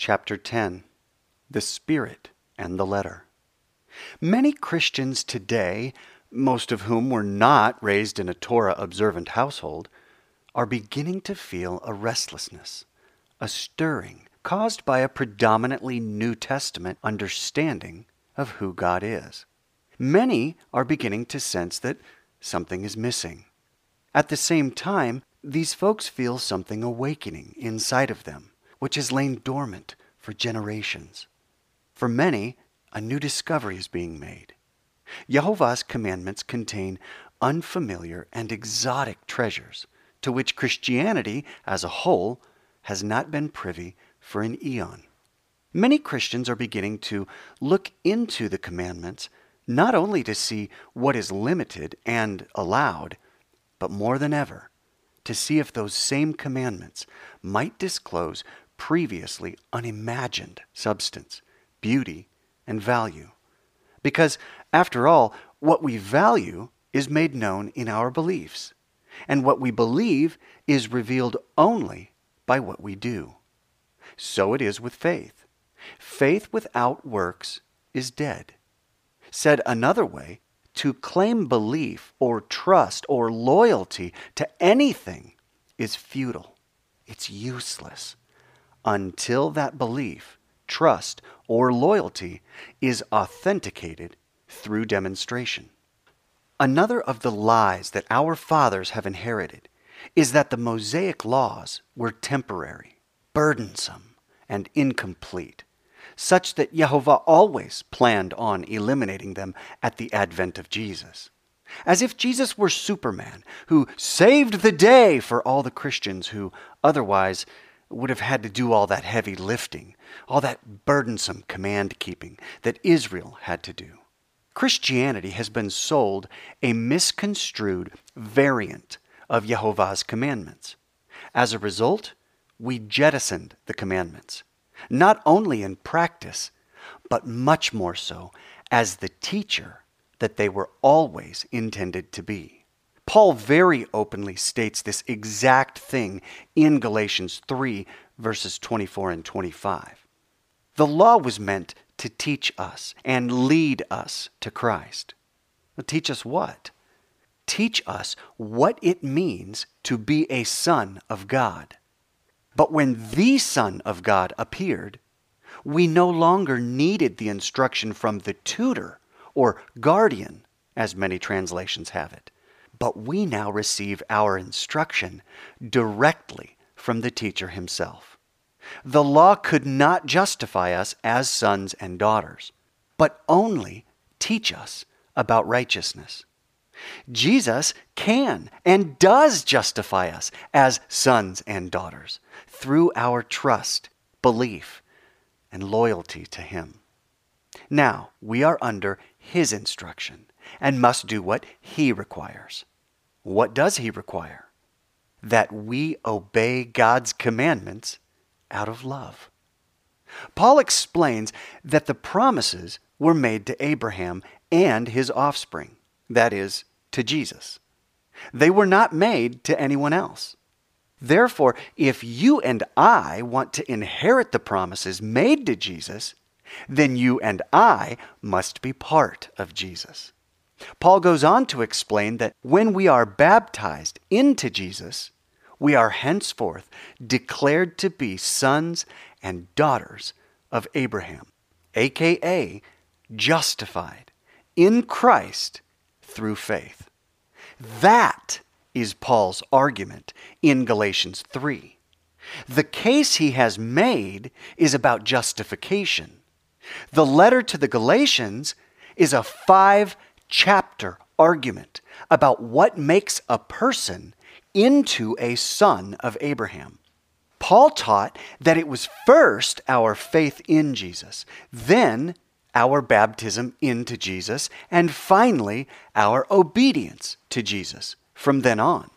chapter 10 The Spirit and the Letter. Many Christians today, most of whom were not raised in a Torah observant household, are beginning to feel a restlessness, a stirring caused by a predominantly New Testament understanding of who God is. Many are beginning to sense that something is missing. At the same time, these folks feel something awakening inside of them, which has lain dormant for generations. For many, a new discovery is being made. Jehovah's commandments contain unfamiliar and exotic treasures to which Christianity as a whole has not been privy for an eon. Many Christians are beginning to look into the commandments not only to see what is limited and allowed, but more than ever, to see if those same commandments might disclose previously unimagined substance, beauty, and value. Because, after all, what we value is made known in our beliefs, and what we believe is revealed only by what we do. So it is with faith. Faith without works is dead. Said another way, to claim belief or trust or loyalty to anything is futile. It's useless until that belief, trust, or loyalty is authenticated through demonstration. Another of the lies that our fathers have inherited is that the Mosaic laws were temporary, burdensome, and incomplete such that Jehovah always planned on eliminating them at the advent of Jesus. As if Jesus were Superman, who saved the day for all the Christians who otherwise would have had to do all that heavy lifting, all that burdensome command keeping that Israel had to do. Christianity has been sold a misconstrued variant of Jehovah's commandments. As a result, we jettisoned the commandments not only in practice, but much more so as the teacher that they were always intended to be. Paul very openly states this exact thing in Galatians 3, verses 24 and 25. The law was meant to teach us and lead us to Christ. teach us what? Teach us what it means to be a son of God. But when the Son of God appeared, we no longer needed the instruction from the tutor or guardian, as many translations have it, but we now receive our instruction directly from the teacher himself. The law could not justify us as sons and daughters, but only teach us about righteousness. Jesus can and does justify us as sons and daughters through our trust, belief, and loyalty to Him. Now we are under His instruction and must do what He requires. What does He require? That we obey God's commandments out of love. Paul explains that the promises were made to Abraham and his offspring, that is, to Jesus. They were not made to anyone else. Therefore, if you and I want to inherit the promises made to Jesus, then you and I must be part of Jesus. Paul goes on to explain that when we are baptized into Jesus, we are henceforth declared to be sons and daughters of Abraham, aka justified in Christ through faith. That is Paul's argument in Galatians 3. The case he has made is about justification. The letter to the Galatians is a five chapter argument about what makes a person into a son of Abraham. Paul taught that it was first our faith in Jesus, then our baptism into Jesus, and finally our obedience to Jesus from then on.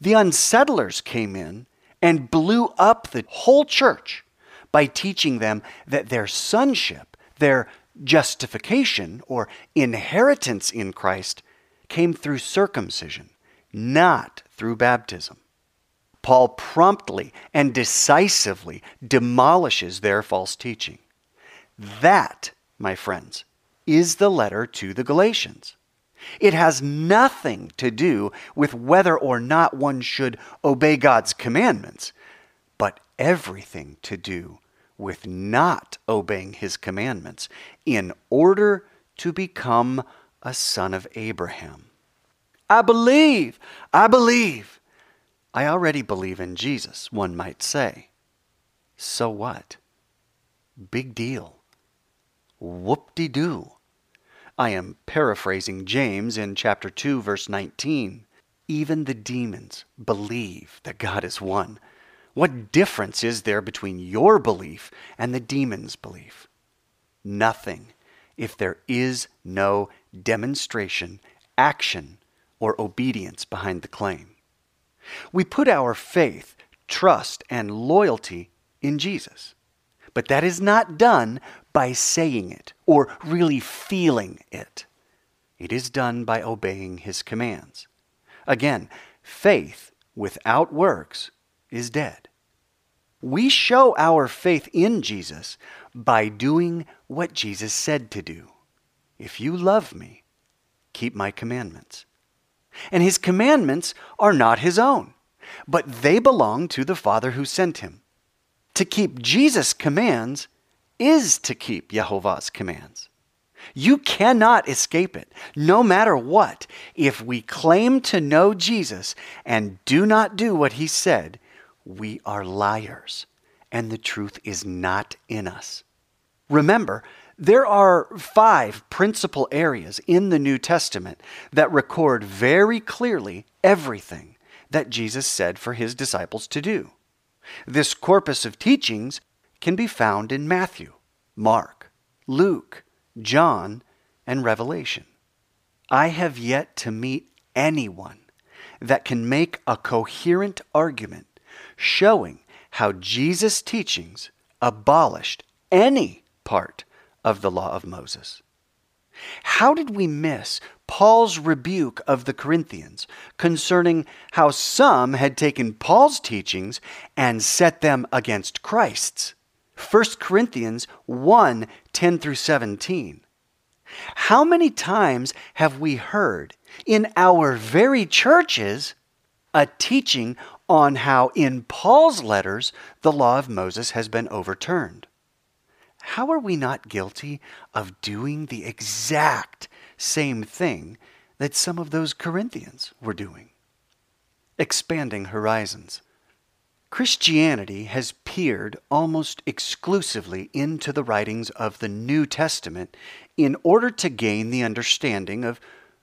The unsettlers came in and blew up the whole church by teaching them that their sonship, their justification or inheritance in Christ, came through circumcision, not through baptism. Paul promptly and decisively demolishes their false teaching. That, my friends, is the letter to the Galatians. It has nothing to do with whether or not one should obey God's commandments, but everything to do with not obeying his commandments in order to become a son of Abraham. I believe, I believe. I already believe in Jesus, one might say. So what? Big deal. Whoop de doo. I am paraphrasing James in chapter 2, verse 19. Even the demons believe that God is one. What difference is there between your belief and the demon's belief? Nothing if there is no demonstration, action, or obedience behind the claim. We put our faith, trust, and loyalty in Jesus. But that is not done by saying it or really feeling it. It is done by obeying his commands. Again, faith without works is dead. We show our faith in Jesus by doing what Jesus said to do. If you love me, keep my commandments. And his commandments are not his own, but they belong to the Father who sent him. To keep Jesus' commands is to keep Jehovah's commands. You cannot escape it, no matter what. If we claim to know Jesus and do not do what he said, we are liars, and the truth is not in us. Remember, there are five principal areas in the New Testament that record very clearly everything that Jesus said for his disciples to do. This corpus of teachings can be found in Matthew, Mark, Luke, John, and Revelation. I have yet to meet anyone that can make a coherent argument showing how Jesus' teachings abolished any part of the law of Moses. How did we miss Paul's rebuke of the Corinthians concerning how some had taken Paul's teachings and set them against Christ's. 1 Corinthians 1 10 through 17. How many times have we heard in our very churches a teaching on how in Paul's letters the law of Moses has been overturned? How are we not guilty of doing the exact same thing that some of those Corinthians were doing. Expanding horizons. Christianity has peered almost exclusively into the writings of the New Testament in order to gain the understanding of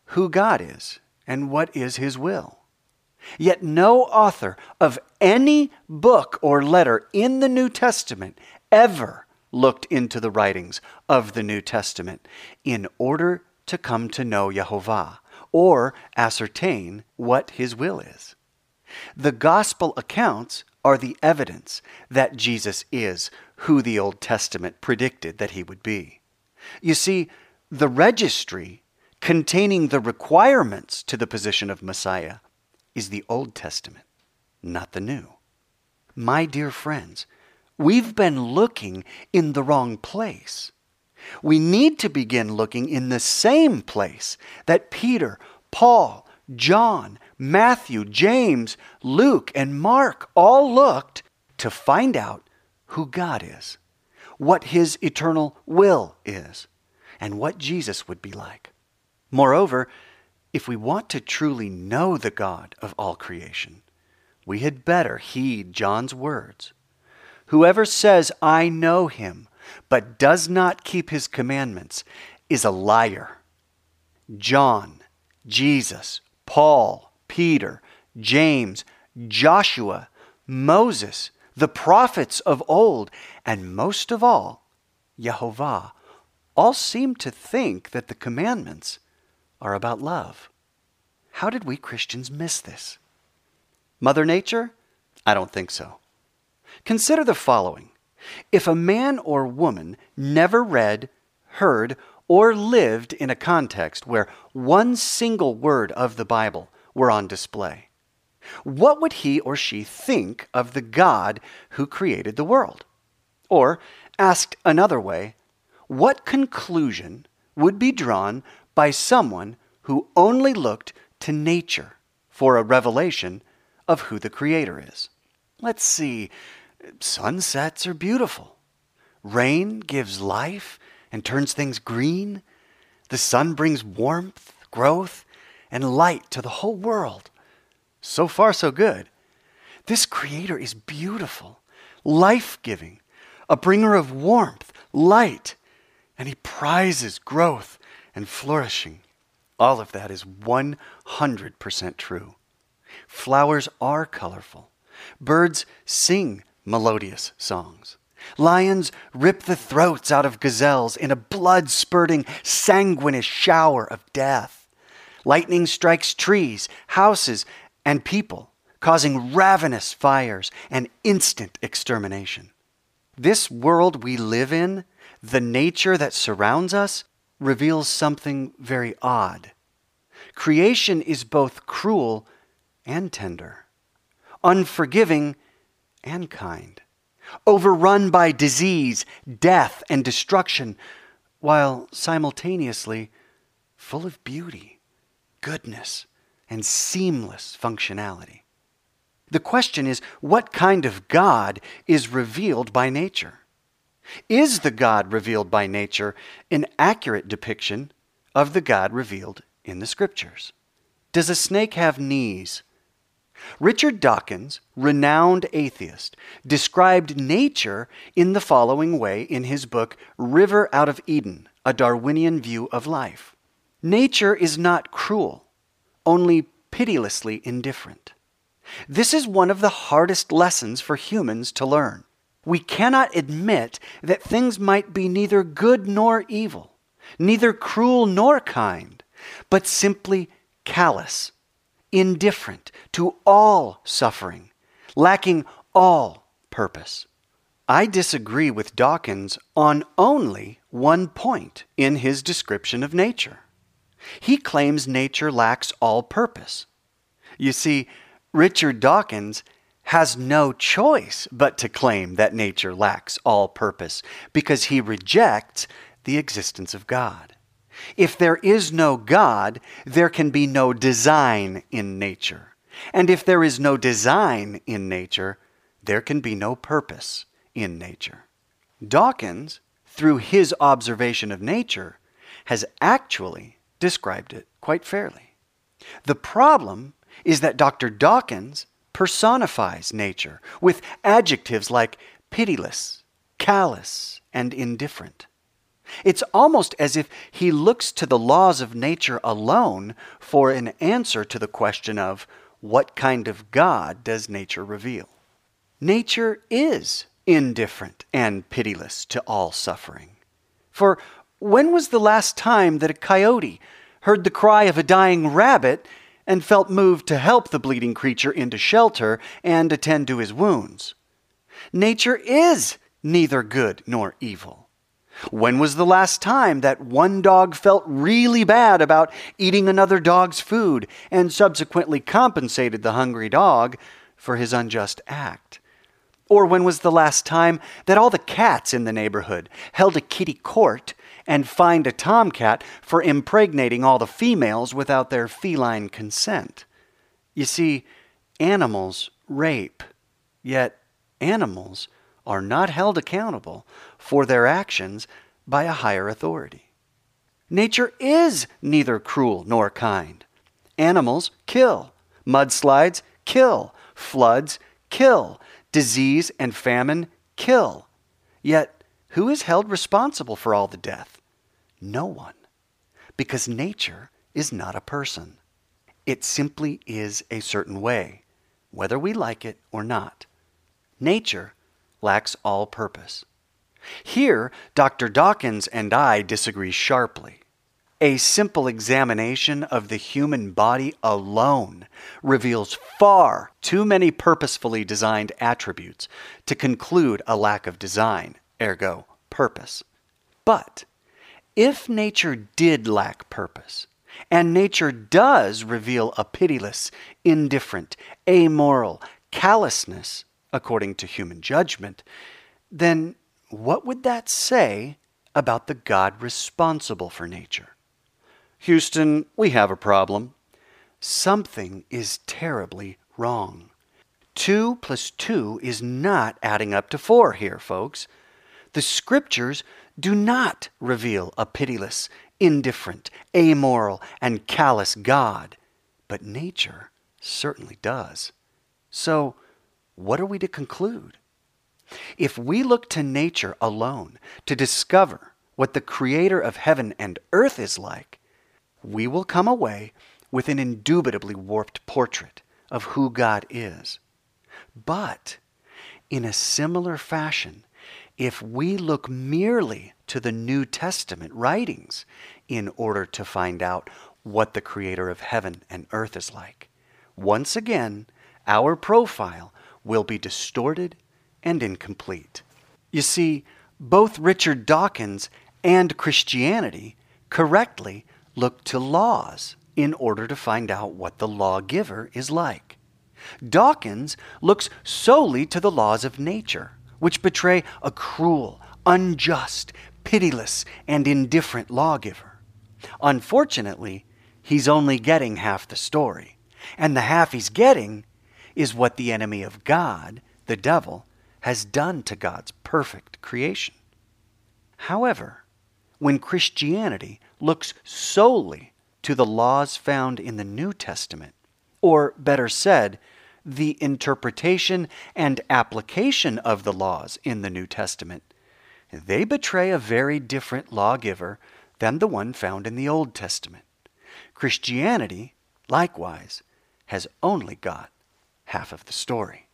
who God is and what is His will. Yet no author of any book or letter in the New Testament ever looked into the writings of the New Testament in order to come to know Jehovah or ascertain what his will is. The gospel accounts are the evidence that Jesus is who the Old Testament predicted that he would be. You see, the registry containing the requirements to the position of Messiah is the Old Testament, not the New. My dear friends, we've been looking in the wrong place. We need to begin looking in the same place that Peter, Paul, John, Matthew, James, Luke, and Mark all looked to find out who God is, what his eternal will is, and what Jesus would be like. Moreover, if we want to truly know the God of all creation, we had better heed John's words. Whoever says, I know him, but does not keep his commandments is a liar. John, Jesus, Paul, Peter, James, Joshua, Moses, the prophets of old, and most of all, Jehovah, all seem to think that the commandments are about love. How did we Christians miss this? Mother Nature? I don't think so. Consider the following if a man or woman never read, heard, or lived in a context where one single word of the Bible were on display, what would he or she think of the God who created the world? Or, asked another way, what conclusion would be drawn by someone who only looked to nature for a revelation of who the Creator is? Let's see. Sunsets are beautiful. Rain gives life and turns things green. The sun brings warmth, growth, and light to the whole world. So far, so good. This Creator is beautiful, life giving, a bringer of warmth, light, and He prizes growth and flourishing. All of that is 100% true. Flowers are colorful. Birds sing melodious songs. Lions rip the throats out of gazelles in a blood spurting, sanguinous shower of death. Lightning strikes trees, houses, and people, causing ravenous fires and instant extermination. This world we live in, the nature that surrounds us, reveals something very odd. Creation is both cruel and tender, unforgiving and kind, overrun by disease, death, and destruction, while simultaneously full of beauty, goodness, and seamless functionality. The question is what kind of God is revealed by nature? Is the God revealed by nature an accurate depiction of the God revealed in the Scriptures? Does a snake have knees? Richard Dawkins, renowned atheist, described nature in the following way in his book River Out of Eden A Darwinian View of Life. Nature is not cruel only pitilessly indifferent. This is one of the hardest lessons for humans to learn. We cannot admit that things might be neither good nor evil, neither cruel nor kind, but simply callous, indifferent to all suffering, lacking all purpose. I disagree with Dawkins on only one point in his description of nature. He claims nature lacks all purpose. You see, Richard Dawkins has no choice but to claim that nature lacks all purpose because he rejects the existence of God. If there is no God, there can be no design in nature. And if there is no design in nature, there can be no purpose in nature. Dawkins, through his observation of nature, has actually described it quite fairly. The problem is that Dr. Dawkins personifies nature with adjectives like pitiless, callous, and indifferent. It's almost as if he looks to the laws of nature alone for an answer to the question of what kind of God does nature reveal? Nature is indifferent and pitiless to all suffering. For when was the last time that a coyote heard the cry of a dying rabbit and felt moved to help the bleeding creature into shelter and attend to his wounds? Nature is neither good nor evil. When was the last time that one dog felt really bad about eating another dog's food and subsequently compensated the hungry dog for his unjust act? Or when was the last time that all the cats in the neighborhood held a kitty court and fined a tomcat for impregnating all the females without their feline consent. You see, animals rape, yet animals are not held accountable for their actions by a higher authority. Nature is neither cruel nor kind. Animals kill, mudslides kill, floods kill, disease and famine kill. Yet who is held responsible for all the death? No one. Because nature is not a person. It simply is a certain way, whether we like it or not. Nature lacks all purpose. Here, Dr. Dawkins and I disagree sharply. A simple examination of the human body alone reveals far too many purposefully designed attributes to conclude a lack of design ergo, purpose. But if nature did lack purpose, and nature does reveal a pitiless, indifferent, amoral callousness according to human judgment, then what would that say about the God responsible for nature? Houston, we have a problem. Something is terribly wrong. Two plus two is not adding up to four here, folks. The scriptures do not reveal a pitiless, indifferent, amoral, and callous God, but nature certainly does. So, what are we to conclude? If we look to nature alone to discover what the Creator of heaven and earth is like, we will come away with an indubitably warped portrait of who God is. But in a similar fashion, if we look merely to the New Testament writings in order to find out what the Creator of heaven and earth is like, once again, our profile will be distorted and incomplete. You see, both Richard Dawkins and Christianity correctly look to laws in order to find out what the lawgiver is like. Dawkins looks solely to the laws of nature, which betray a cruel, unjust, pitiless, and indifferent lawgiver. Unfortunately, he's only getting half the story, and the half he's getting is what the enemy of God, the devil, has done to God's perfect creation. However, when Christianity looks solely to the laws found in the New Testament, or better said, the interpretation and application of the laws in the New Testament, they betray a very different lawgiver than the one found in the Old Testament. Christianity, likewise, has only got half of the story.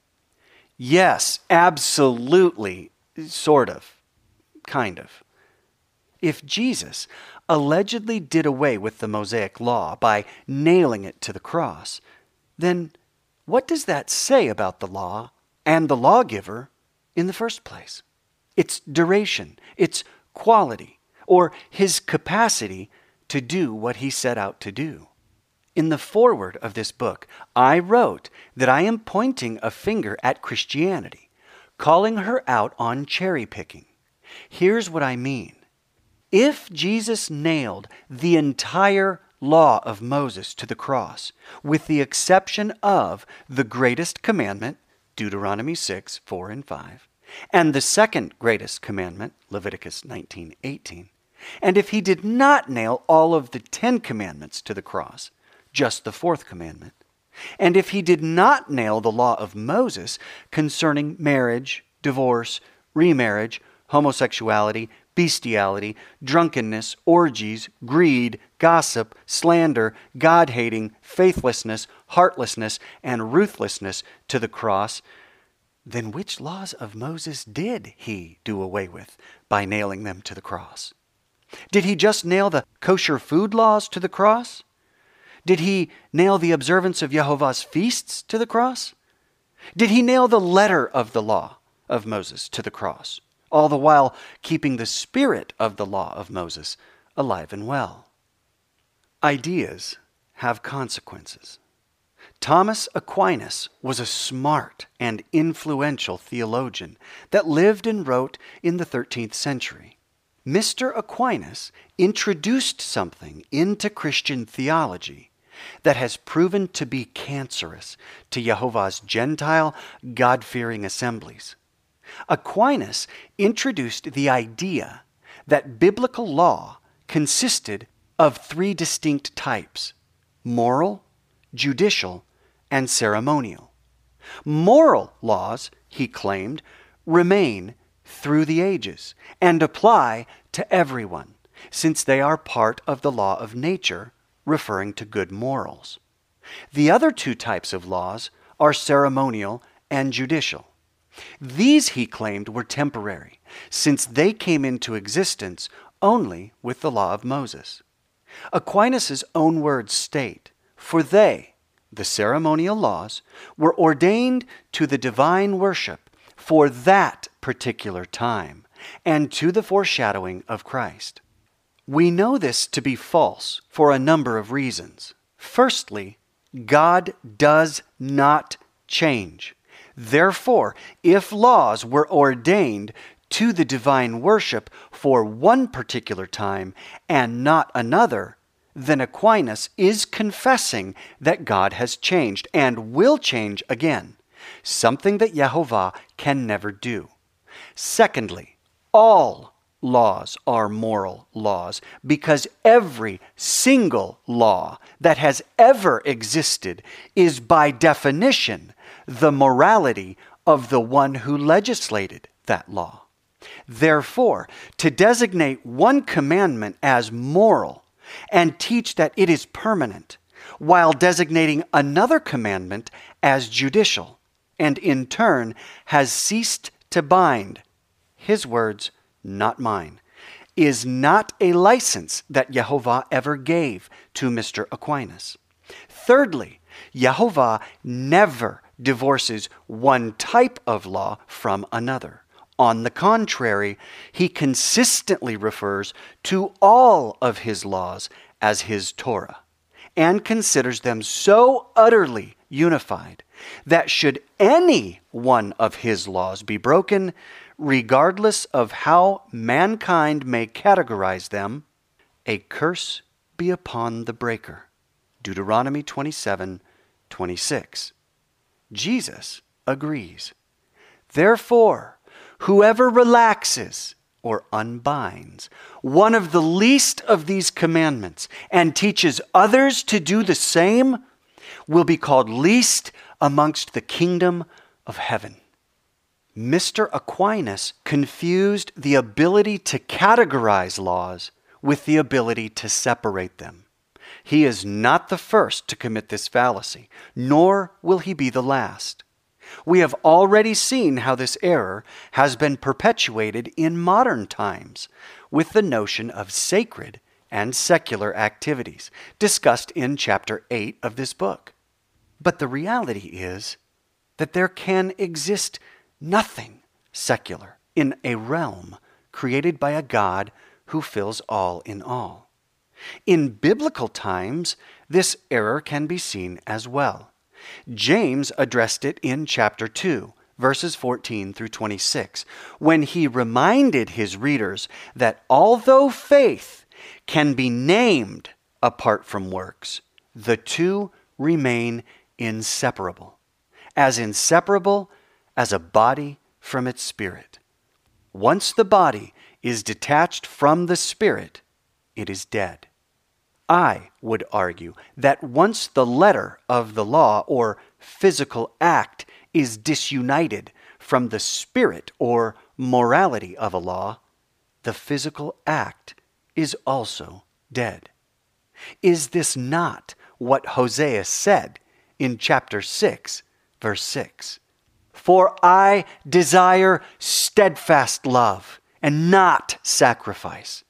Yes, absolutely, sort of, kind of. If Jesus allegedly did away with the Mosaic law by nailing it to the cross, then what does that say about the law and the lawgiver in the first place? Its duration, its quality, or his capacity to do what he set out to do. In the foreword of this book, I wrote that I am pointing a finger at Christianity, calling her out on cherry picking. Here's what I mean. If Jesus nailed the entire law of Moses to the cross, with the exception of the greatest commandment, Deuteronomy 6, 4 and 5, and the second greatest commandment, Leviticus 19, 18. And if he did not nail all of the Ten Commandments to the cross, just the fourth commandment, and if he did not nail the law of Moses concerning marriage, divorce, remarriage, homosexuality, bestiality, drunkenness, orgies, greed, gossip, slander, God hating, faithlessness, heartlessness, and ruthlessness to the cross, then which laws of Moses did he do away with by nailing them to the cross? Did he just nail the kosher food laws to the cross? Did he nail the observance of Jehovah's feasts to the cross? Did he nail the letter of the law of Moses to the cross? All the while keeping the spirit of the law of Moses alive and well. Ideas have consequences. Thomas Aquinas was a smart and influential theologian that lived and wrote in the 13th century. Mr. Aquinas introduced something into Christian theology that has proven to be cancerous to Jehovah's Gentile, God fearing assemblies. Aquinas introduced the idea that biblical law consisted of three distinct types moral, judicial, and ceremonial. Moral laws, he claimed, remain through the ages and apply to everyone, since they are part of the law of nature, referring to good morals. The other two types of laws are ceremonial and judicial. These, he claimed, were temporary, since they came into existence only with the law of Moses. Aquinas' own words state, For they, the ceremonial laws, were ordained to the divine worship for that particular time and to the foreshadowing of Christ. We know this to be false for a number of reasons. Firstly, God does not change. Therefore, if laws were ordained to the divine worship for one particular time and not another, then Aquinas is confessing that God has changed and will change again, something that Jehovah can never do. Secondly, all laws are moral laws because every single law that has ever existed is by definition the morality of the one who legislated that law. Therefore, to designate one commandment as moral and teach that it is permanent, while designating another commandment as judicial, and in turn has ceased to bind, his words, not mine, is not a license that Jehovah ever gave to Mr. Aquinas. Thirdly, Jehovah never divorces one type of law from another. On the contrary, he consistently refers to all of his laws as his Torah and considers them so utterly unified that should any one of his laws be broken, regardless of how mankind may categorize them, a curse be upon the breaker. Deuteronomy 27 26. Jesus agrees. Therefore, whoever relaxes or unbinds one of the least of these commandments and teaches others to do the same will be called least amongst the kingdom of heaven. Mr. Aquinas confused the ability to categorize laws with the ability to separate them. He is not the first to commit this fallacy, nor will he be the last. We have already seen how this error has been perpetuated in modern times with the notion of sacred and secular activities, discussed in chapter 8 of this book. But the reality is that there can exist nothing secular in a realm created by a God who fills all in all. In biblical times, this error can be seen as well. James addressed it in chapter 2, verses 14 through 26, when he reminded his readers that although faith can be named apart from works, the two remain inseparable, as inseparable as a body from its spirit. Once the body is detached from the spirit, it is dead. I would argue that once the letter of the law or physical act is disunited from the spirit or morality of a law, the physical act is also dead. Is this not what Hosea said in chapter 6, verse 6? For I desire steadfast love and not sacrifice,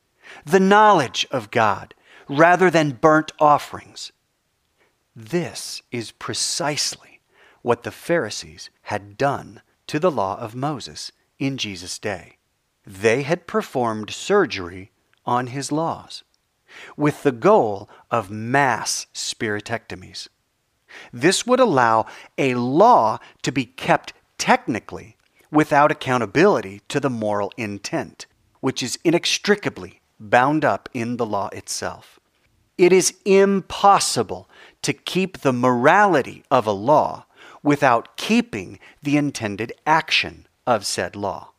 the knowledge of God rather than burnt offerings. This is precisely what the Pharisees had done to the law of Moses in Jesus' day. They had performed surgery on his laws with the goal of mass spiritectomies. This would allow a law to be kept technically without accountability to the moral intent, which is inextricably bound up in the law itself. It is impossible to keep the morality of a law without keeping the intended action of said law.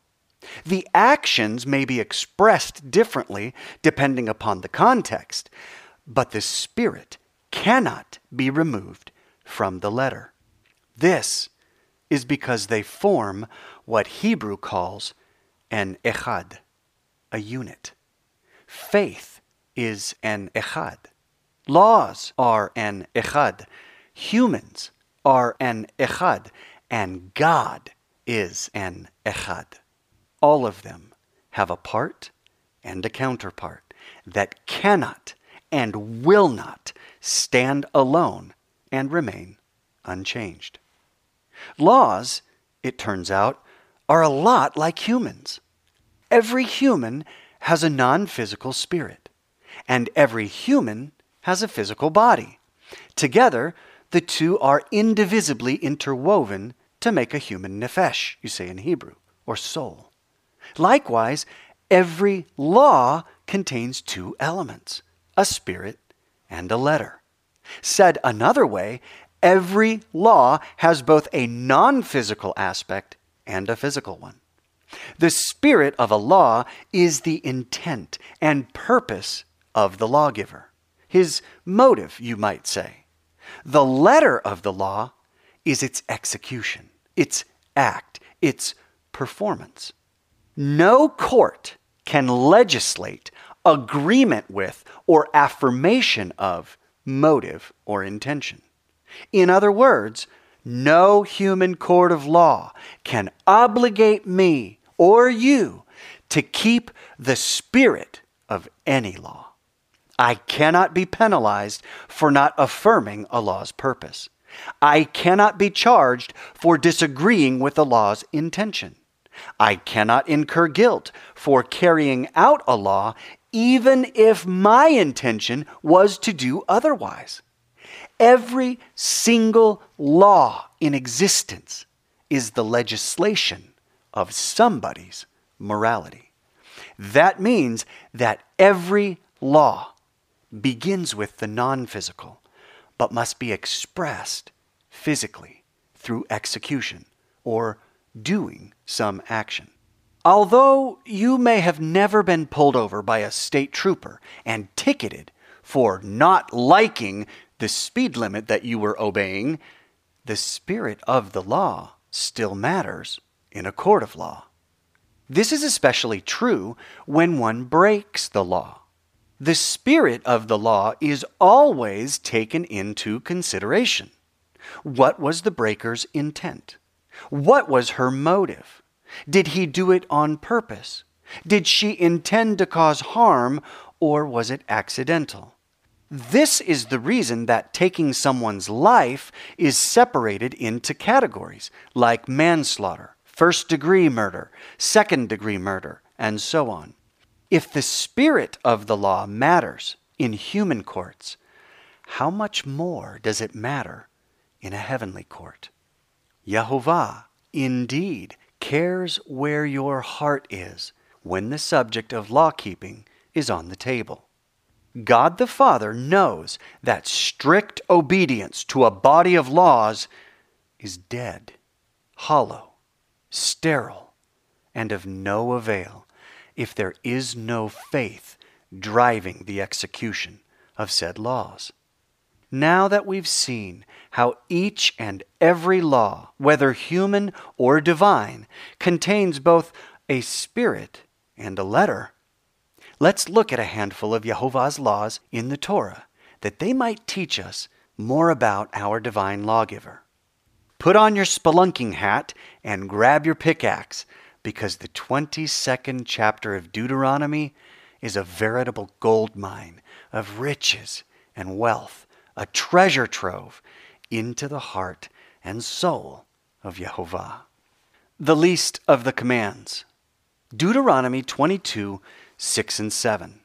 The actions may be expressed differently depending upon the context, but the spirit cannot be removed from the letter. This is because they form what Hebrew calls an echad, a unit. Faith is an echad. Laws are an echad. Humans are an echad. And God is an echad. All of them have a part and a counterpart that cannot and will not stand alone and remain unchanged. Laws, it turns out, are a lot like humans. Every human has a non physical spirit. and every human has a physical body. Together, the two are indivisibly interwoven to make a human nephesh, you say in Hebrew, or soul. Likewise, every law contains two elements a spirit and a letter. Said another way, every law has both a non physical aspect and a physical one. The spirit of a law is the intent and purpose of the lawgiver, his motive, you might say. The letter of the law is its execution, its act, its performance. No court can legislate agreement with or affirmation of motive or intention. In other words, no human court of law can obligate me or you to keep the spirit of any law. I cannot be penalized for not affirming a law's purpose. I cannot be charged for disagreeing with the law's intention. I cannot incur guilt for carrying out a law even if my intention was to do otherwise. Every single law in existence is the legislation of somebody's morality. That means that every law begins with the non physical, but must be expressed physically through execution or doing some action. Although you may have never been pulled over by a state trooper and ticketed for not liking the speed limit that you were obeying, the spirit of the law still matters in a court of law. This is especially true when one breaks the law. The spirit of the law is always taken into consideration. What was the breaker's intent? What was her motive? Did he do it on purpose? Did she intend to cause harm, or was it accidental? This is the reason that taking someone's life is separated into categories like manslaughter, first degree murder, second degree murder, and so on. If the spirit of the law matters in human courts, how much more does it matter in a heavenly court? Yehovah indeed cares where your heart is when the subject of law keeping is on the table. God the Father knows that strict obedience to a body of laws is dead, hollow, sterile, and of no avail if there is no faith driving the execution of said laws. Now that we've seen how each and every law, whether human or divine, contains both a spirit and a letter, let's look at a handful of Jehovah's laws in the Torah that they might teach us more about our divine lawgiver. Put on your spelunking hat and grab your pickaxe because the 22nd chapter of Deuteronomy is a veritable gold mine of riches and wealth a treasure trove into the heart and soul of Jehovah. The least of the commands. Deuteronomy 22, 6 and 7.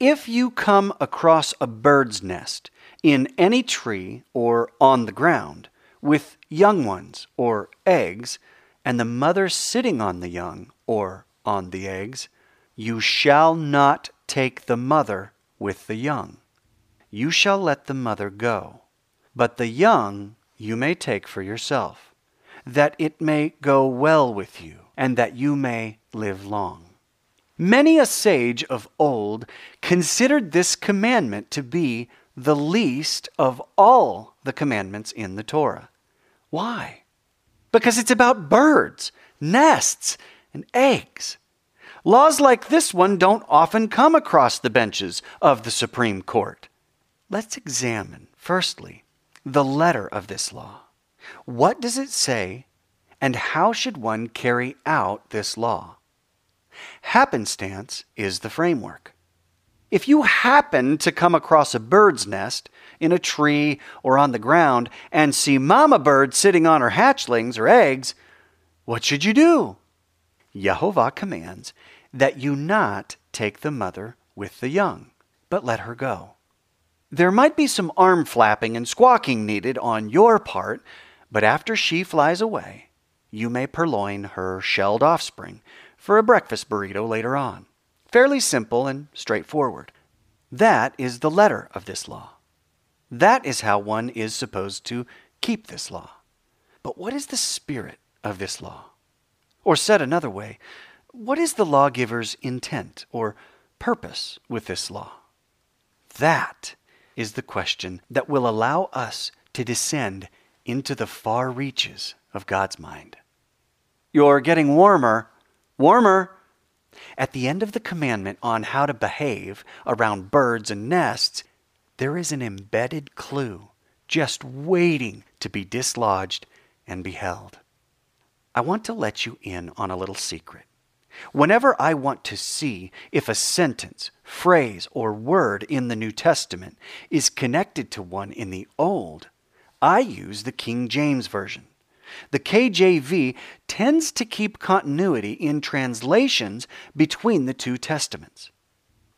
If you come across a bird's nest in any tree or on the ground with young ones or eggs, and the mother sitting on the young or on the eggs, you shall not take the mother with the young you shall let the mother go, but the young you may take for yourself, that it may go well with you, and that you may live long. Many a sage of old considered this commandment to be the least of all the commandments in the Torah. Why? Because it's about birds, nests, and eggs. Laws like this one don't often come across the benches of the Supreme Court. Let's examine, firstly, the letter of this law. What does it say, and how should one carry out this law? Happenstance is the framework. If you happen to come across a bird's nest in a tree or on the ground and see mama bird sitting on her hatchlings or eggs, what should you do? Yehovah commands that you not take the mother with the young but let her go. There might be some arm flapping and squawking needed on your part, but after she flies away, you may purloin her shelled offspring for a breakfast burrito later on. Fairly simple and straightforward. That is the letter of this law. That is how one is supposed to keep this law. But what is the spirit of this law? Or said another way, what is the lawgiver's intent or purpose with this law? That is the question that will allow us to descend into the far reaches of God's mind. You're getting warmer, warmer. At the end of the commandment on how to behave around birds and nests, there is an embedded clue just waiting to be dislodged and beheld. I want to let you in on a little secret. Whenever I want to see if a sentence, phrase, or word in the New Testament is connected to one in the Old, I use the King James Version. The KJV tends to keep continuity in translations between the two testaments.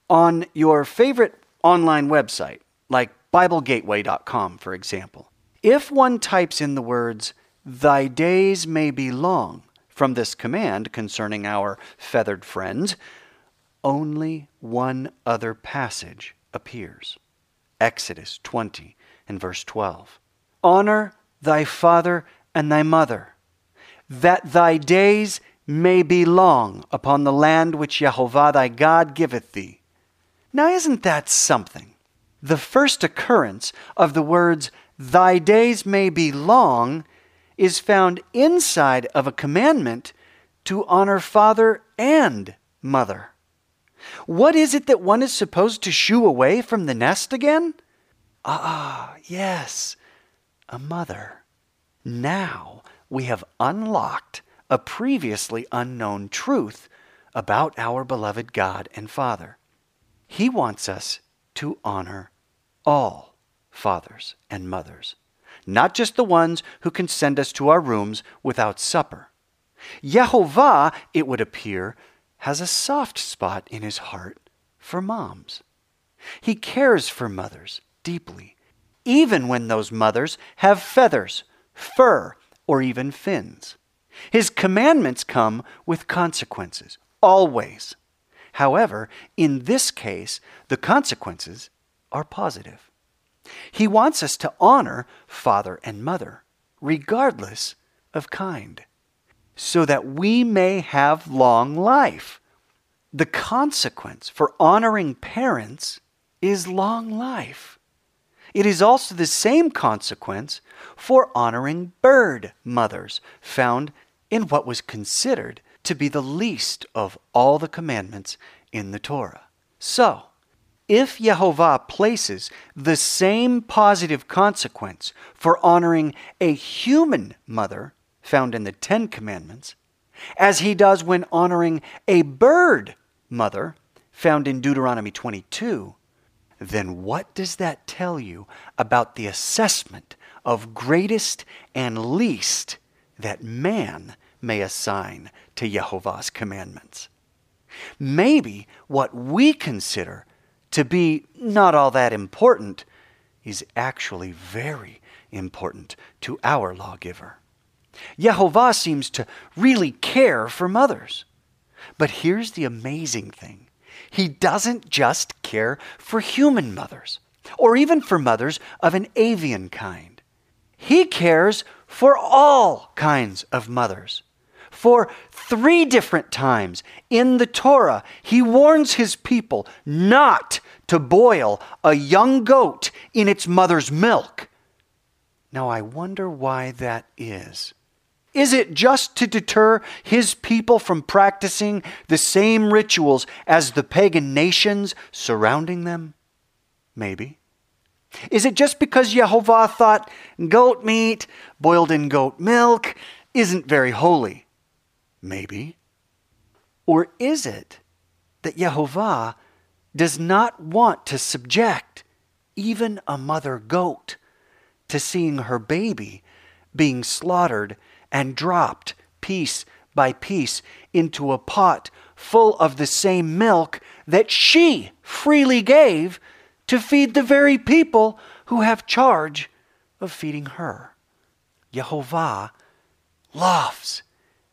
On your favorite online website, like BibleGateway.com, for example, if one types in the words, Thy days may be long, from this command concerning our feathered friends, only one other passage appears Exodus 20 and verse 12. Honor thy father and thy mother, that thy days may be long upon the land which Jehovah thy God giveth thee. Now, isn't that something? The first occurrence of the words, Thy days may be long, is found inside of a commandment to honor father and mother. What is it that one is supposed to shoo away from the nest again? Ah, yes, a mother. Now we have unlocked a previously unknown truth about our beloved God and Father. He wants us to honor all fathers and mothers, not just the ones who can send us to our rooms without supper. Yehovah, it would appear, has a soft spot in his heart for moms. He cares for mothers deeply, even when those mothers have feathers fur, or even fins. His commandments come with consequences, always. However, in this case, the consequences are positive. He wants us to honor father and mother, regardless of kind, so that we may have long life. The consequence for honoring parents is long life. It is also the same consequence for honoring bird mothers, found in what was considered to be the least of all the commandments in the Torah. So, if Yehovah places the same positive consequence for honoring a human mother found in the Ten Commandments as he does when honoring a bird mother found in Deuteronomy 22, then what does that tell you about the assessment of greatest and least that man may assign to Jehovah's commandments? Maybe what we consider to be not all that important is actually very important to our lawgiver. Jehovah seems to really care for mothers. But here's the amazing thing he doesn't just care for human mothers or even for mothers of an avian kind. He cares for all kinds of mothers. For three different times in the Torah, he warns his people not to boil a young goat in its mother's milk. Now, I wonder why that is. Is it just to deter his people from practicing the same rituals as the pagan nations surrounding them? Maybe. Is it just because Jehovah thought goat meat boiled in goat milk isn't very holy? Maybe. Or is it that Jehovah does not want to subject even a mother goat to seeing her baby being slaughtered and dropped piece by piece into a pot full of the same milk that she freely gave to feed the very people who have charge of feeding her. Yehovah loves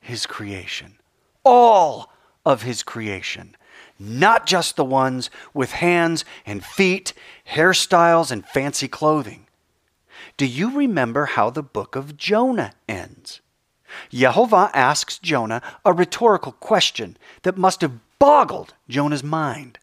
his creation, all of his creation, not just the ones with hands and feet, hairstyles, and fancy clothing. Do you remember how the book of Jonah ends? Jehovah asks Jonah a rhetorical question that must have boggled Jonah's mind.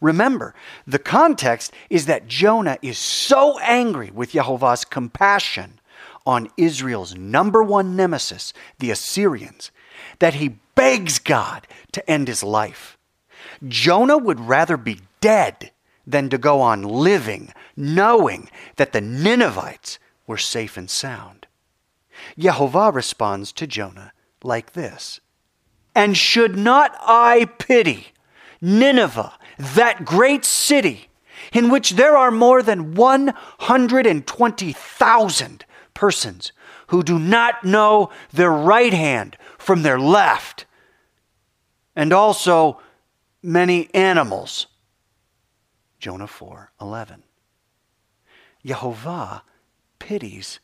Remember, the context is that Jonah is so angry with Jehovah's compassion on Israel's number one nemesis, the Assyrians, that he begs God to end his life. Jonah would rather be dead than to go on living, knowing that the Ninevites were safe and sound. Yehovah responds to Jonah like this And should not I pity Nineveh, that great city, in which there are more than 120,000 persons who do not know their right hand from their left, and also many animals. Jonah 4 11. Yehovah pities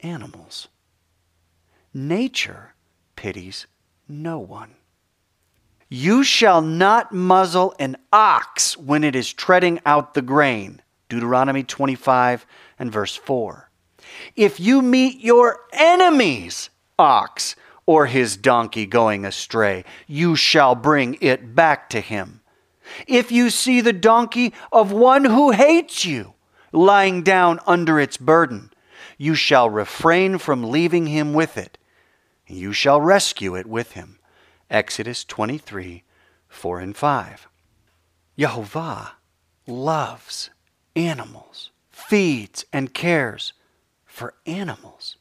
animals. Nature pities no one. You shall not muzzle an ox when it is treading out the grain. Deuteronomy 25 and verse 4. If you meet your enemy's ox or his donkey going astray, you shall bring it back to him. If you see the donkey of one who hates you lying down under its burden, you shall refrain from leaving him with it. You shall rescue it with him. Exodus 23 4 and 5. Yehovah loves animals, feeds and cares for animals,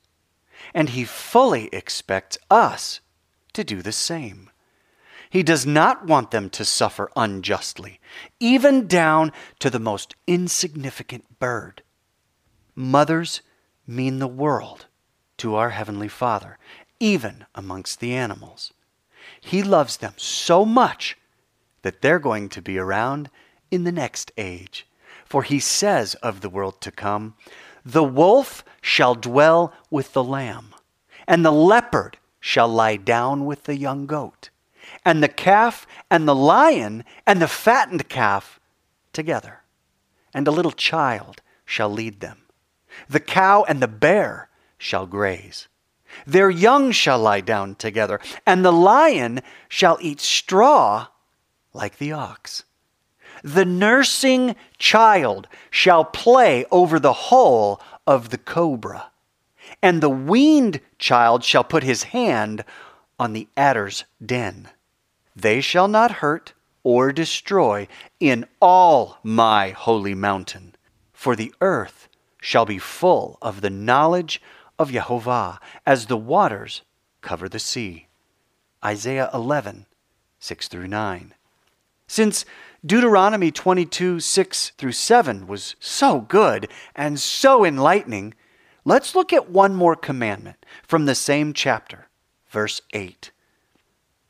and he fully expects us to do the same. He does not want them to suffer unjustly, even down to the most insignificant bird. Mothers mean the world to our Heavenly Father, even amongst the animals. He loves them so much that they're going to be around in the next age. For he says of the world to come, The wolf shall dwell with the lamb, and the leopard shall lie down with the young goat, and the calf and the lion and the fattened calf together, and a little child shall lead them. The cow and the bear shall graze their young shall lie down together, and the lion shall eat straw like the ox. The nursing child shall play over the hole of the cobra, and the weaned child shall put his hand on the adder's den. They shall not hurt or destroy in all my holy mountain, for the earth shall be full of the knowledge of Yehovah as the waters cover the sea. Isaiah 11, 6 through 9. Since Deuteronomy 22, 6 through 7 was so good and so enlightening, let's look at one more commandment from the same chapter, verse 8.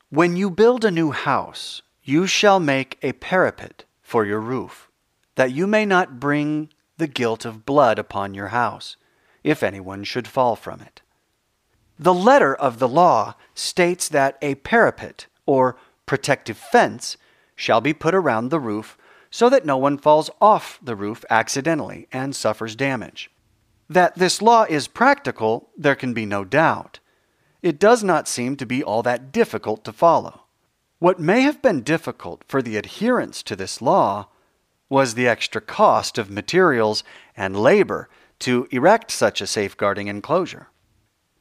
When you build a new house, you shall make a parapet for your roof, that you may not bring the guilt of blood upon your house if anyone should fall from it. The letter of the law states that a parapet, or protective fence, shall be put around the roof so that no one falls off the roof accidentally and suffers damage. That this law is practical, there can be no doubt. It does not seem to be all that difficult to follow. What may have been difficult for the adherents to this law was the extra cost of materials and labor to erect such a safeguarding enclosure.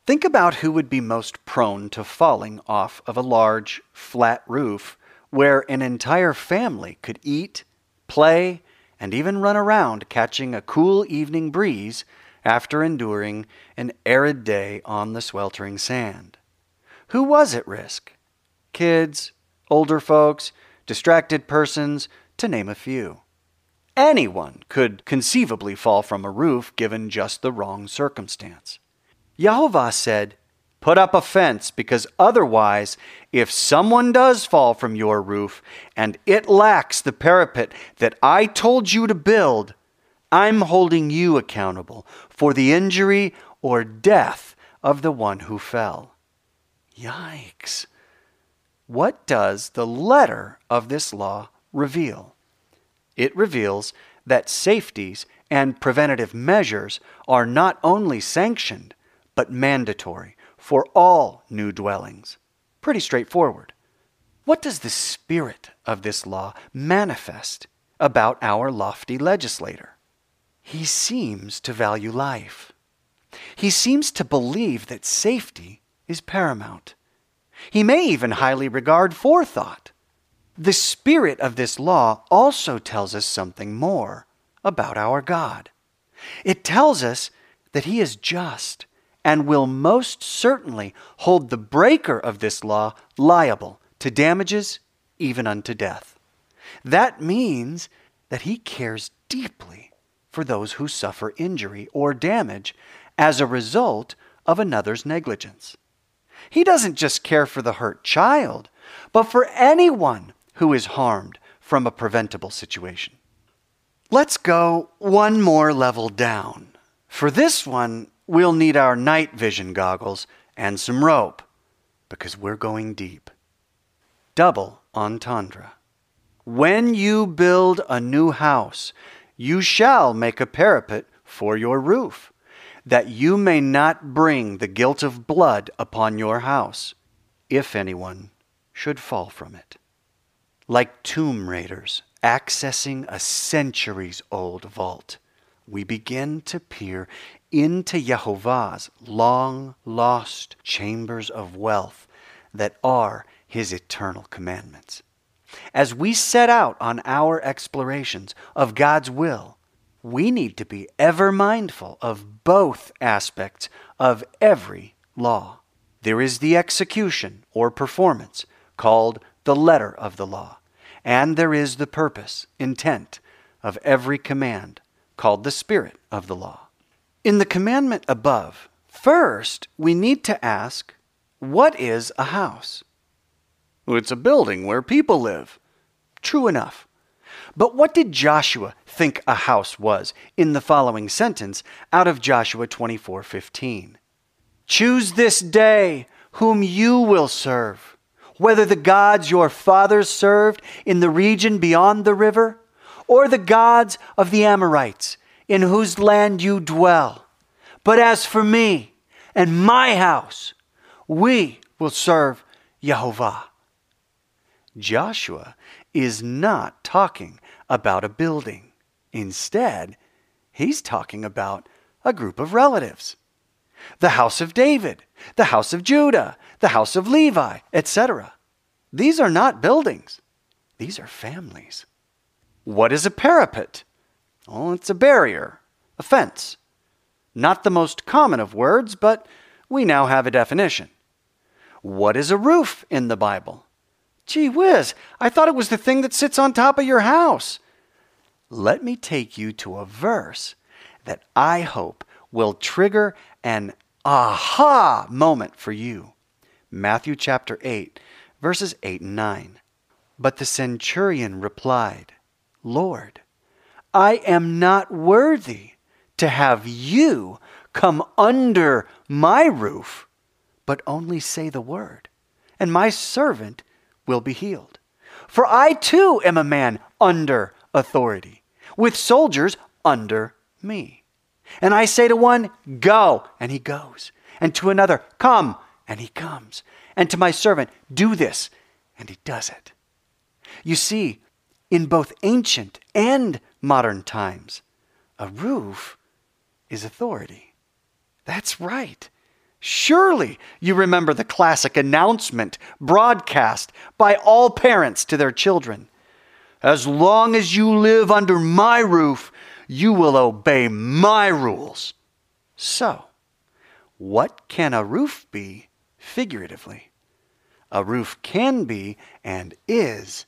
Think about who would be most prone to falling off of a large, flat roof where an entire family could eat, play, and even run around catching a cool evening breeze after enduring an arid day on the sweltering sand. Who was at risk? Kids, older folks, distracted persons, to name a few. Anyone could conceivably fall from a roof given just the wrong circumstance. Yehovah said, Put up a fence because otherwise, if someone does fall from your roof and it lacks the parapet that I told you to build, I'm holding you accountable for the injury or death of the one who fell. Yikes. What does the letter of this law reveal? It reveals that safeties and preventative measures are not only sanctioned, but mandatory for all new dwellings. Pretty straightforward. What does the spirit of this law manifest about our lofty legislator? He seems to value life. He seems to believe that safety is paramount. He may even highly regard forethought. The spirit of this law also tells us something more about our God. It tells us that He is just and will most certainly hold the breaker of this law liable to damages, even unto death. That means that He cares deeply for those who suffer injury or damage as a result of another's negligence. He doesn't just care for the hurt child, but for anyone who is harmed from a preventable situation. Let's go one more level down. For this one, we'll need our night vision goggles and some rope because we're going deep. Double entendre. When you build a new house, you shall make a parapet for your roof, that you may not bring the guilt of blood upon your house, if anyone should fall from it. Like tomb raiders accessing a centuries old vault, we begin to peer into Jehovah's long lost chambers of wealth that are his eternal commandments. As we set out on our explorations of God's will, we need to be ever mindful of both aspects of every law. There is the execution or performance called the letter of the law, and there is the purpose, intent of every command called the spirit of the law. In the commandment above, first we need to ask what is a house? It's a building where people live. True enough. But what did Joshua think a house was in the following sentence out of Joshua 24:15? Choose this day whom you will serve, whether the gods your fathers served in the region beyond the river, or the gods of the Amorites in whose land you dwell. But as for me and my house, we will serve Jehovah. Joshua is not talking about a building. Instead, he's talking about a group of relatives the house of David, the house of Judah, the house of Levi, etc. These are not buildings, these are families. What is a parapet? Well, it's a barrier, a fence. Not the most common of words, but we now have a definition. What is a roof in the Bible? Gee whiz, I thought it was the thing that sits on top of your house. Let me take you to a verse that I hope will trigger an aha moment for you. Matthew chapter 8, verses 8 and 9. But the centurion replied, Lord, I am not worthy to have you come under my roof, but only say the word, and my servant will be healed. For I too am a man under authority, with soldiers under me. And I say to one, Go, and he goes, and to another, Come, and he comes, and to my servant, Do this, and he does it. You see, in both ancient and modern times, a roof is authority. That's right. Surely you remember the classic announcement broadcast by all parents to their children. As long as you live under my roof, you will obey my rules. So, what can a roof be figuratively? A roof can be and is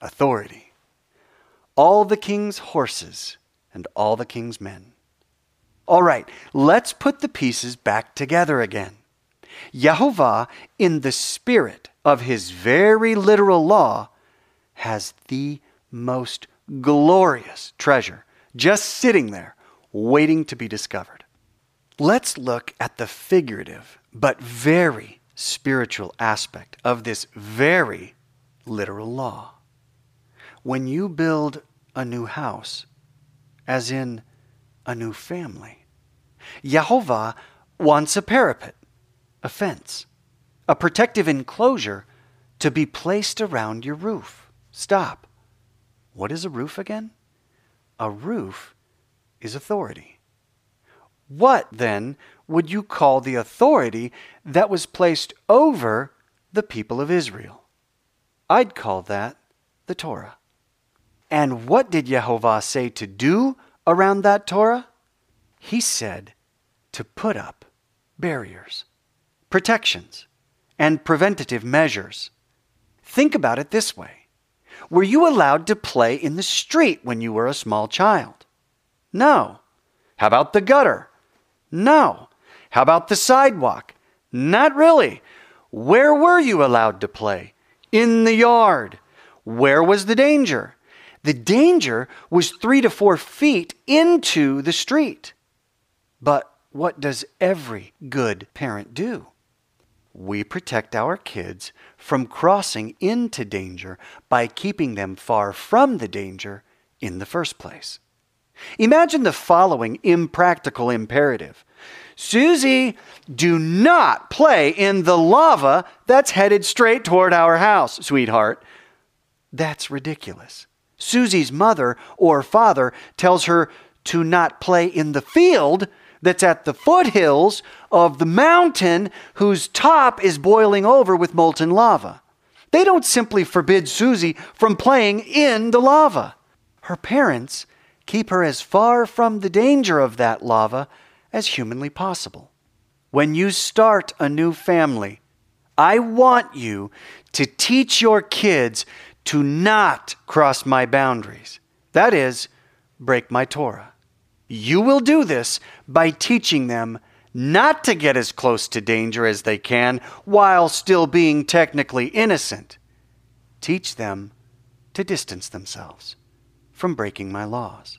authority. All the king's horses and all the king's men all right, let's put the pieces back together again. Yehovah, in the spirit of his very literal law, has the most glorious treasure just sitting there, waiting to be discovered. Let's look at the figurative but very spiritual aspect of this very literal law. When you build a new house, as in a new family, Yehovah wants a parapet, a fence, a protective enclosure to be placed around your roof. Stop. What is a roof again? A roof is authority. What, then, would you call the authority that was placed over the people of Israel? I'd call that the Torah. And what did Yehovah say to do around that Torah? He said to put up barriers, protections, and preventative measures. Think about it this way Were you allowed to play in the street when you were a small child? No. How about the gutter? No. How about the sidewalk? Not really. Where were you allowed to play? In the yard. Where was the danger? The danger was three to four feet into the street. But what does every good parent do? We protect our kids from crossing into danger by keeping them far from the danger in the first place. Imagine the following impractical imperative Susie, do not play in the lava that's headed straight toward our house, sweetheart. That's ridiculous. Susie's mother or father tells her to not play in the field that's at the foothills of the mountain whose top is boiling over with molten lava. They don't simply forbid Susie from playing in the lava. Her parents keep her as far from the danger of that lava as humanly possible. When you start a new family, I want you to teach your kids to not cross my boundaries. That is, break my Torah. You will do this by teaching them not to get as close to danger as they can while still being technically innocent. Teach them to distance themselves from breaking my laws.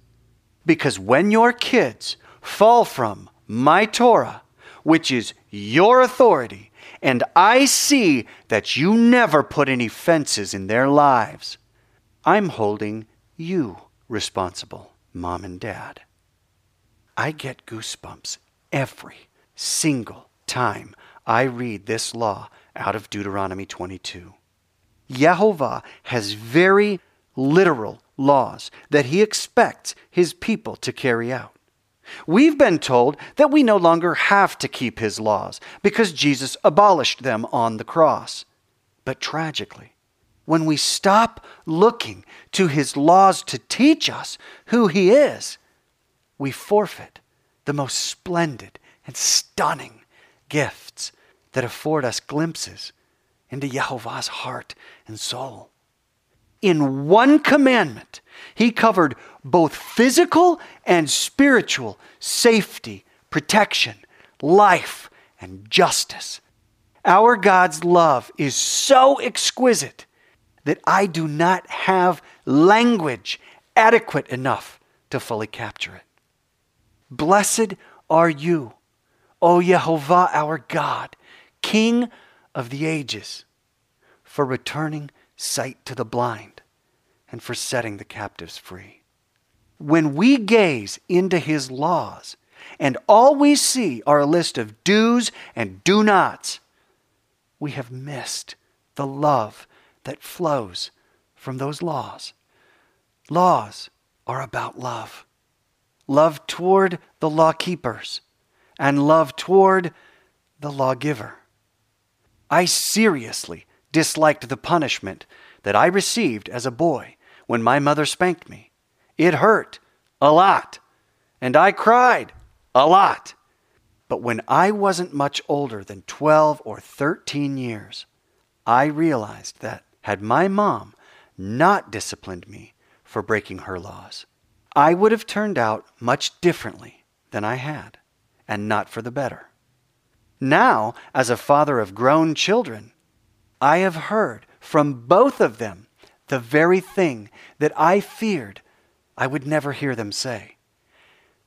Because when your kids fall from my Torah, which is your authority, and I see that you never put any fences in their lives, I'm holding you responsible, mom and dad. I get goosebumps every single time I read this law out of Deuteronomy 22. Yehovah has very literal laws that he expects his people to carry out. We've been told that we no longer have to keep his laws because Jesus abolished them on the cross. But tragically, when we stop looking to his laws to teach us who he is, we forfeit the most splendid and stunning gifts that afford us glimpses into Yehovah's heart and soul. In one commandment, he covered both physical and spiritual safety, protection, life, and justice. Our God's love is so exquisite that I do not have language adequate enough to fully capture it. Blessed are you, O Yehovah our God, King of the ages, for returning sight to the blind and for setting the captives free when we gaze into his laws and all we see are a list of do's and do nots, we have missed the love that flows from those laws. Laws are about love love toward the law keepers and love toward the lawgiver. I seriously disliked the punishment that I received as a boy when my mother spanked me. It hurt a lot. And I cried a lot. But when I wasn't much older than 12 or 13 years, I realized that had my mom not disciplined me for breaking her laws, I would have turned out much differently than I had, and not for the better. Now, as a father of grown children, I have heard from both of them the very thing that I feared I would never hear them say.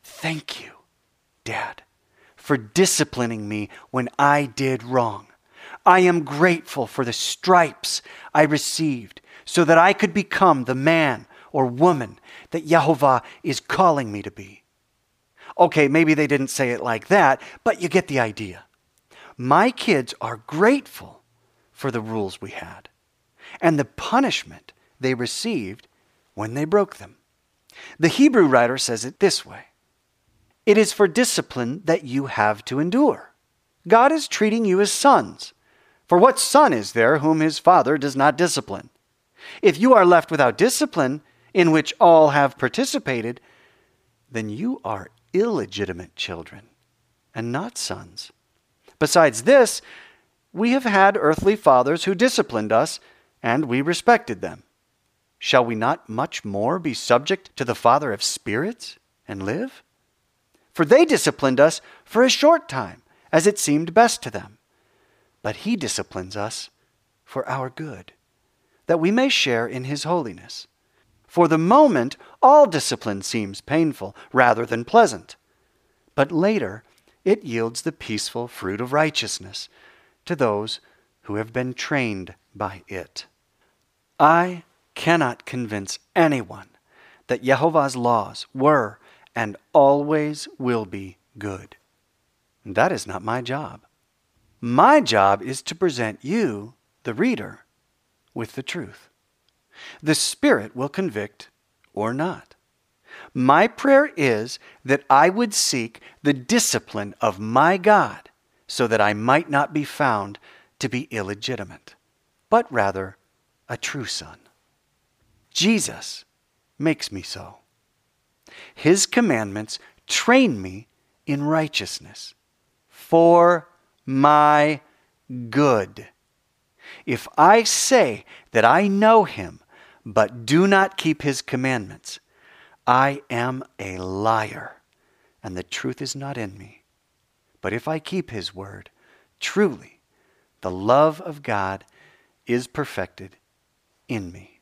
Thank you, Dad, for disciplining me when I did wrong. I am grateful for the stripes I received so that I could become the man or woman that Yehovah is calling me to be. Okay, maybe they didn't say it like that, but you get the idea. My kids are grateful for the rules we had and the punishment they received when they broke them. The Hebrew writer says it this way It is for discipline that you have to endure. God is treating you as sons. For what son is there whom his father does not discipline? If you are left without discipline, in which all have participated, then you are illegitimate children and not sons. Besides this, we have had earthly fathers who disciplined us, and we respected them. Shall we not much more be subject to the Father of spirits and live? For they disciplined us for a short time, as it seemed best to them. But he disciplines us for our good, that we may share in his holiness. For the moment, all discipline seems painful rather than pleasant. But later, it yields the peaceful fruit of righteousness to those who have been trained by it. I cannot convince anyone that Jehovah's laws were and always will be good. That is not my job. My job is to present you, the reader, with the truth. The Spirit will convict or not. My prayer is that I would seek the discipline of my God so that I might not be found to be illegitimate, but rather a true son. Jesus makes me so. His commandments train me in righteousness for my good. If I say that I know him but do not keep his commandments, I am a liar, and the truth is not in me. But if I keep his word, truly the love of God is perfected in me.